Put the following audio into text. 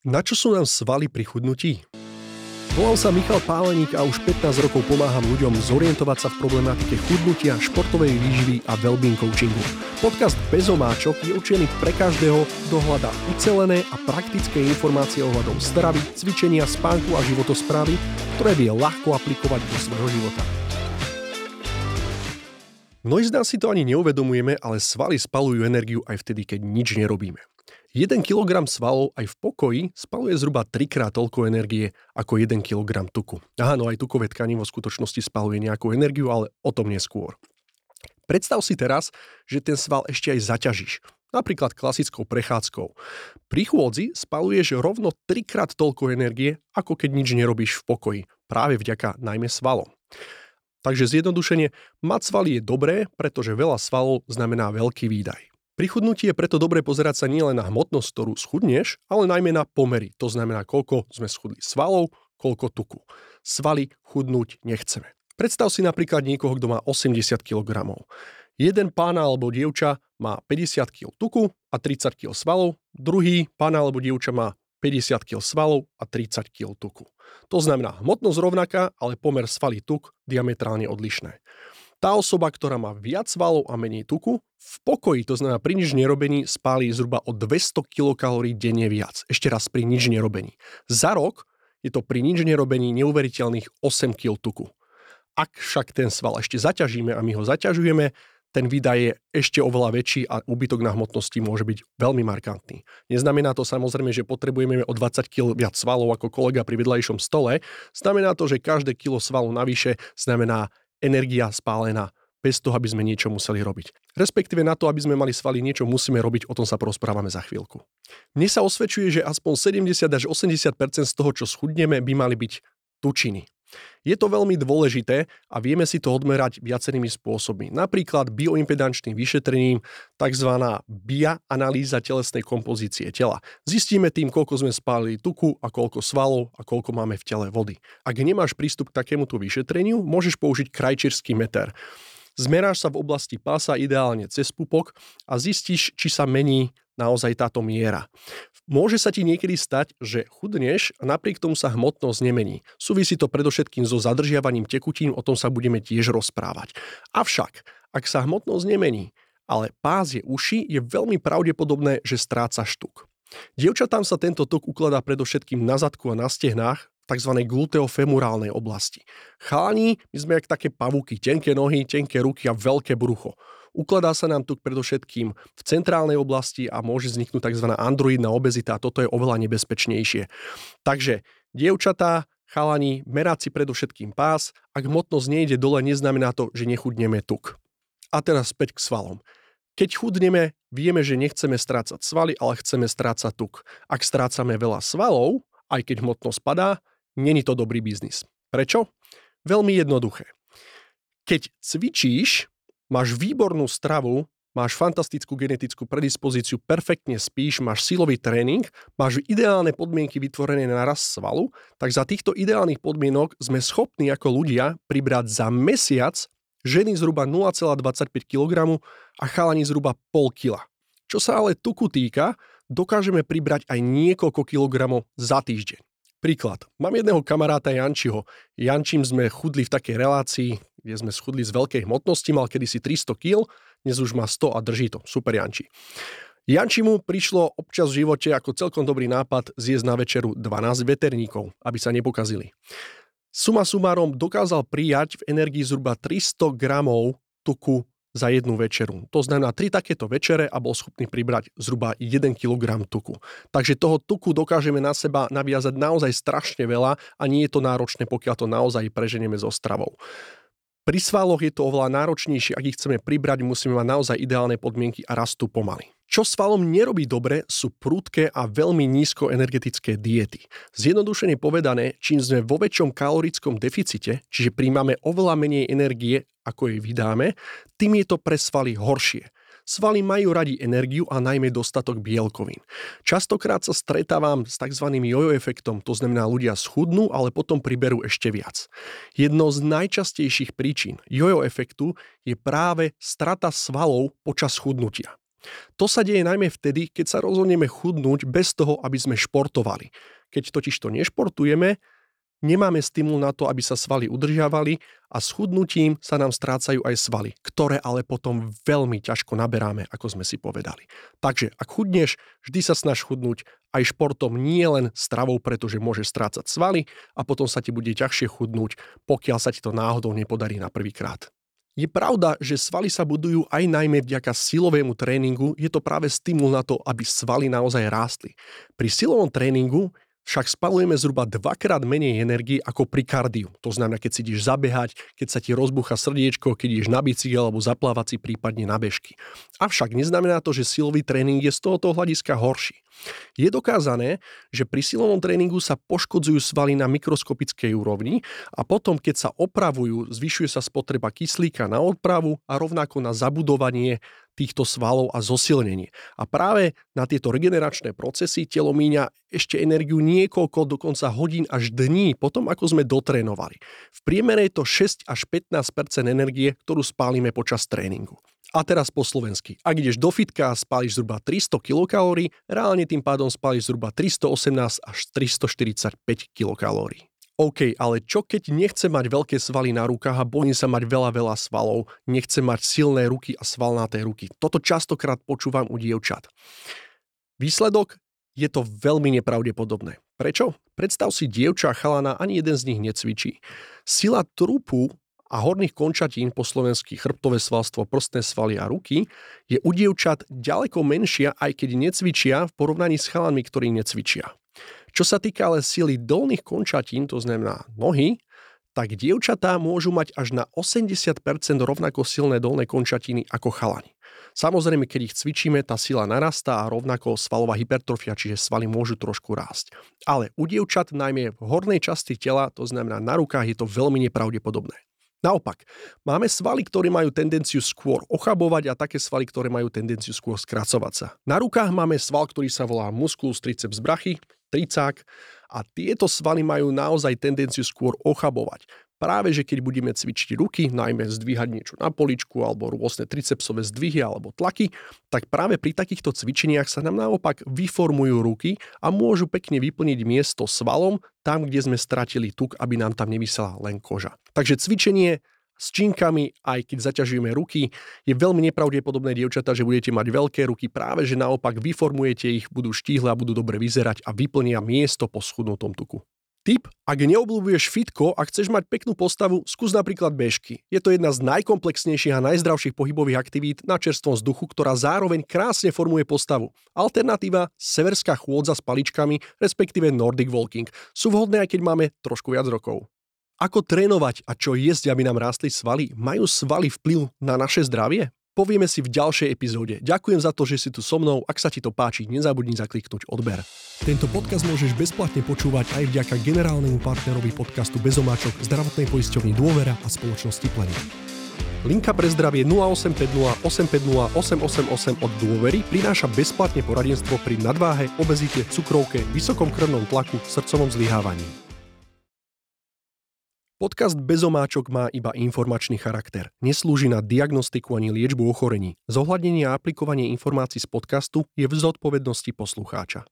Na čo sú nám svaly pri chudnutí? Volám sa Michal Páleník a už 15 rokov pomáham ľuďom zorientovať sa v problematike chudnutia, športovej výživy a well-being coachingu. Podcast bez omáčok je určený pre každého, kto hľadá ucelené a praktické informácie ohľadom stravy, cvičenia, spánku a životosprávy, ktoré vie ľahko aplikovať do svojho života. Mnohí z nás si to ani neuvedomujeme, ale svaly spalujú energiu aj vtedy, keď nič nerobíme. 1 kg svalov aj v pokoji spaluje zhruba 3 krát toľko energie ako 1 kg tuku. Aha, no aj tukové tkanivo v skutočnosti spaluje nejakú energiu, ale o tom neskôr. Predstav si teraz, že ten sval ešte aj zaťažíš. Napríklad klasickou prechádzkou. Pri chôdzi spaluješ rovno 3 krát toľko energie, ako keď nič nerobíš v pokoji. Práve vďaka najmä svalom. Takže zjednodušenie, mať svaly je dobré, pretože veľa svalov znamená veľký výdaj. Pri chudnutí je preto dobre pozerať sa nielen na hmotnosť, ktorú schudneš, ale najmä na pomery. To znamená, koľko sme schudli svalov, koľko tuku. Svaly chudnúť nechceme. Predstav si napríklad niekoho, kto má 80 kg. Jeden pán alebo dievča má 50 kg tuku a 30 kg svalov, druhý pán alebo dievča má 50 kg svalov a 30 kg tuku. To znamená hmotnosť rovnaká, ale pomer svaly tuk diametrálne odlišné. Tá osoba, ktorá má viac svalov a menej tuku, v pokoji, to znamená pri nič nerobení, spálí zhruba o 200 kcal denne viac. Ešte raz pri nič nerobení. Za rok je to pri nič nerobení neuveriteľných 8 kg tuku. Ak však ten sval ešte zaťažíme a my ho zaťažujeme, ten výdaj je ešte oveľa väčší a úbytok na hmotnosti môže byť veľmi markantný. Neznamená to samozrejme, že potrebujeme o 20 kg viac svalov ako kolega pri vedľajšom stole. Znamená to, že každé kilo svalu navyše znamená energia spálená bez toho, aby sme niečo museli robiť. Respektíve na to, aby sme mali svaly, niečo musíme robiť, o tom sa porozprávame za chvíľku. Mne sa osvedčuje, že aspoň 70 až 80% z toho, čo schudneme, by mali byť tučiny. Je to veľmi dôležité a vieme si to odmerať viacerými spôsobmi. Napríklad bioimpedančným vyšetrením, tzv. BIA analýza telesnej kompozície tela. Zistíme tým, koľko sme spálili tuku a koľko svalov a koľko máme v tele vody. Ak nemáš prístup k takémuto vyšetreniu, môžeš použiť krajčírsky meter. Zmeráš sa v oblasti pása ideálne cez pupok a zistíš, či sa mení naozaj táto miera. Môže sa ti niekedy stať, že chudneš a napriek tomu sa hmotnosť nemení. Súvisí to predovšetkým so zadržiavaním tekutín, o tom sa budeme tiež rozprávať. Avšak, ak sa hmotnosť nemení, ale pás je uši, je veľmi pravdepodobné, že stráca štuk. Dievčatám sa tento tok ukladá predovšetkým na zadku a na stehnách, tzv. gluteofemurálnej oblasti. Chalani, my sme jak také pavúky, tenké nohy, tenké ruky a veľké brucho. Ukladá sa nám tu predovšetkým v centrálnej oblasti a môže vzniknúť tzv. androidná obezita toto je oveľa nebezpečnejšie. Takže dievčatá, chalani, merať si predovšetkým pás. Ak hmotnosť nejde dole, neznamená to, že nechudneme tuk. A teraz späť k svalom. Keď chudneme, vieme, že nechceme strácať svaly, ale chceme strácať tuk. Ak strácame veľa svalov, aj keď hmotnosť padá, není to dobrý biznis. Prečo? Veľmi jednoduché. Keď cvičíš, máš výbornú stravu, máš fantastickú genetickú predispozíciu, perfektne spíš, máš silový tréning, máš ideálne podmienky vytvorené na rast svalu, tak za týchto ideálnych podmienok sme schopní ako ľudia pribrať za mesiac ženy zhruba 0,25 kg a chalani zhruba pol kila. Čo sa ale tuku týka, dokážeme pribrať aj niekoľko kilogramov za týždeň. Príklad. Mám jedného kamaráta Jančiho. Jančím sme chudli v takej relácii, kde sme schudli z veľkej hmotnosti, mal kedysi 300 kg, dnes už má 100 a drží to. Super Janči. Janči mu prišlo občas v živote ako celkom dobrý nápad zjesť na večeru 12 veterníkov, aby sa nepokazili. Suma sumárom dokázal prijať v energii zhruba 300 gramov tuku za jednu večeru. To znamená 3 takéto večere a bol schopný pribrať zhruba 1 kg tuku. Takže toho tuku dokážeme na seba naviazať naozaj strašne veľa a nie je to náročné, pokiaľ to naozaj preženieme so stravou. Pri svaloch je to oveľa náročnejšie, ak ich chceme pribrať, musíme mať naozaj ideálne podmienky a rastú pomaly. Čo svalom nerobí dobre, sú prúdke a veľmi nízko energetické diety. Zjednodušene povedané, čím sme vo väčšom kalorickom deficite, čiže príjmame oveľa menej energie, ako jej vydáme, tým je to pre svaly horšie. Svaly majú radi energiu a najmä dostatok bielkovín. Častokrát sa stretávam s tzv. jojo efektom, to znamená ľudia schudnú, ale potom priberú ešte viac. Jednou z najčastejších príčin jojo efektu je práve strata svalov počas chudnutia. To sa deje najmä vtedy, keď sa rozhodneme chudnúť bez toho, aby sme športovali. Keď totiž to nešportujeme, nemáme stimul na to, aby sa svaly udržiavali a s chudnutím sa nám strácajú aj svaly, ktoré ale potom veľmi ťažko naberáme, ako sme si povedali. Takže ak chudneš, vždy sa snaž chudnúť aj športom, nie len stravou, pretože môžeš strácať svaly a potom sa ti bude ťažšie chudnúť, pokiaľ sa ti to náhodou nepodarí na prvýkrát. Je pravda, že svaly sa budujú aj najmä vďaka silovému tréningu, je to práve stimul na to, aby svaly naozaj rástli. Pri silovom tréningu však spalujeme zhruba dvakrát menej energie ako pri kardiu. To znamená, keď si ideš zabehať, keď sa ti rozbucha srdiečko, keď ideš na bicykel alebo zaplávať si prípadne na bežky. Avšak neznamená to, že silový tréning je z tohoto hľadiska horší. Je dokázané, že pri silovom tréningu sa poškodzujú svaly na mikroskopickej úrovni a potom, keď sa opravujú, zvyšuje sa spotreba kyslíka na odpravu a rovnako na zabudovanie týchto svalov a zosilnenie. A práve na tieto regeneračné procesy telo míňa ešte energiu niekoľko, dokonca hodín až dní potom, ako sme dotrénovali. V priemere je to 6 až 15% energie, ktorú spálime počas tréningu. A teraz po slovensky. Ak ideš do fitka a spáliš zhruba 300 kilokalórií, reálne tým pádom spáliš zhruba 318 až 345 kilokalórií. OK, ale čo keď nechce mať veľké svaly na rukách a bojím sa mať veľa, veľa svalov, nechce mať silné ruky a svalnaté ruky. Toto častokrát počúvam u dievčat. Výsledok? Je to veľmi nepravdepodobné. Prečo? Predstav si dievča chalana, ani jeden z nich necvičí. Sila trupu a horných končatín po slovensky chrbtové svalstvo, prstné svaly a ruky je u dievčat ďaleko menšia, aj keď necvičia v porovnaní s chalanmi, ktorí necvičia. Čo sa týka ale sily dolných končatín, to znamená nohy, tak dievčatá môžu mať až na 80% rovnako silné dolné končatiny ako chalani. Samozrejme, keď ich cvičíme, tá sila narastá a rovnako svalová hypertrofia, čiže svaly môžu trošku rásť. Ale u dievčat, najmä v hornej časti tela, to znamená na rukách, je to veľmi nepravdepodobné. Naopak, máme svaly, ktoré majú tendenciu skôr ochabovať a také svaly, ktoré majú tendenciu skôr skracovať sa. Na rukách máme sval, ktorý sa volá musculus triceps brachy, tricák a tieto svaly majú naozaj tendenciu skôr ochabovať. Práve, že keď budeme cvičiť ruky, najmä zdvíhať niečo na poličku alebo rôzne tricepsové zdvihy alebo tlaky, tak práve pri takýchto cvičeniach sa nám naopak vyformujú ruky a môžu pekne vyplniť miesto svalom tam, kde sme stratili tuk, aby nám tam nevysela len koža. Takže cvičenie s činkami, aj keď zaťažujeme ruky. Je veľmi nepravdepodobné, dievčatá, že budete mať veľké ruky, práve že naopak vyformujete ich, budú štíhle a budú dobre vyzerať a vyplnia miesto po schudnutom tuku. Tip, ak neobľúbuješ fitko a chceš mať peknú postavu, skús napríklad bežky. Je to jedna z najkomplexnejších a najzdravších pohybových aktivít na čerstvom vzduchu, ktorá zároveň krásne formuje postavu. Alternatíva severská chôdza s paličkami, respektíve Nordic Walking, sú vhodné aj keď máme trošku viac rokov. Ako trénovať a čo jesť, aby nám rástli svaly? Majú svaly vplyv na naše zdravie? Povieme si v ďalšej epizóde. Ďakujem za to, že si tu so mnou. Ak sa ti to páči, nezabudni zakliknúť odber. Tento podcast môžeš bezplatne počúvať aj vďaka generálnemu partnerovi podcastu Bezomáčok, zdravotnej poisťovni Dôvera a spoločnosti Pleny. Linka pre zdravie 0850 850 888 od Dôvery prináša bezplatne poradenstvo pri nadváhe, obezite, cukrovke, vysokom krvnom tlaku, srdcovom zlyhávaní. Podcast Bezomáčok má iba informačný charakter. Neslúži na diagnostiku ani liečbu ochorení. Zohľadnenie a aplikovanie informácií z podcastu je v zodpovednosti poslucháča.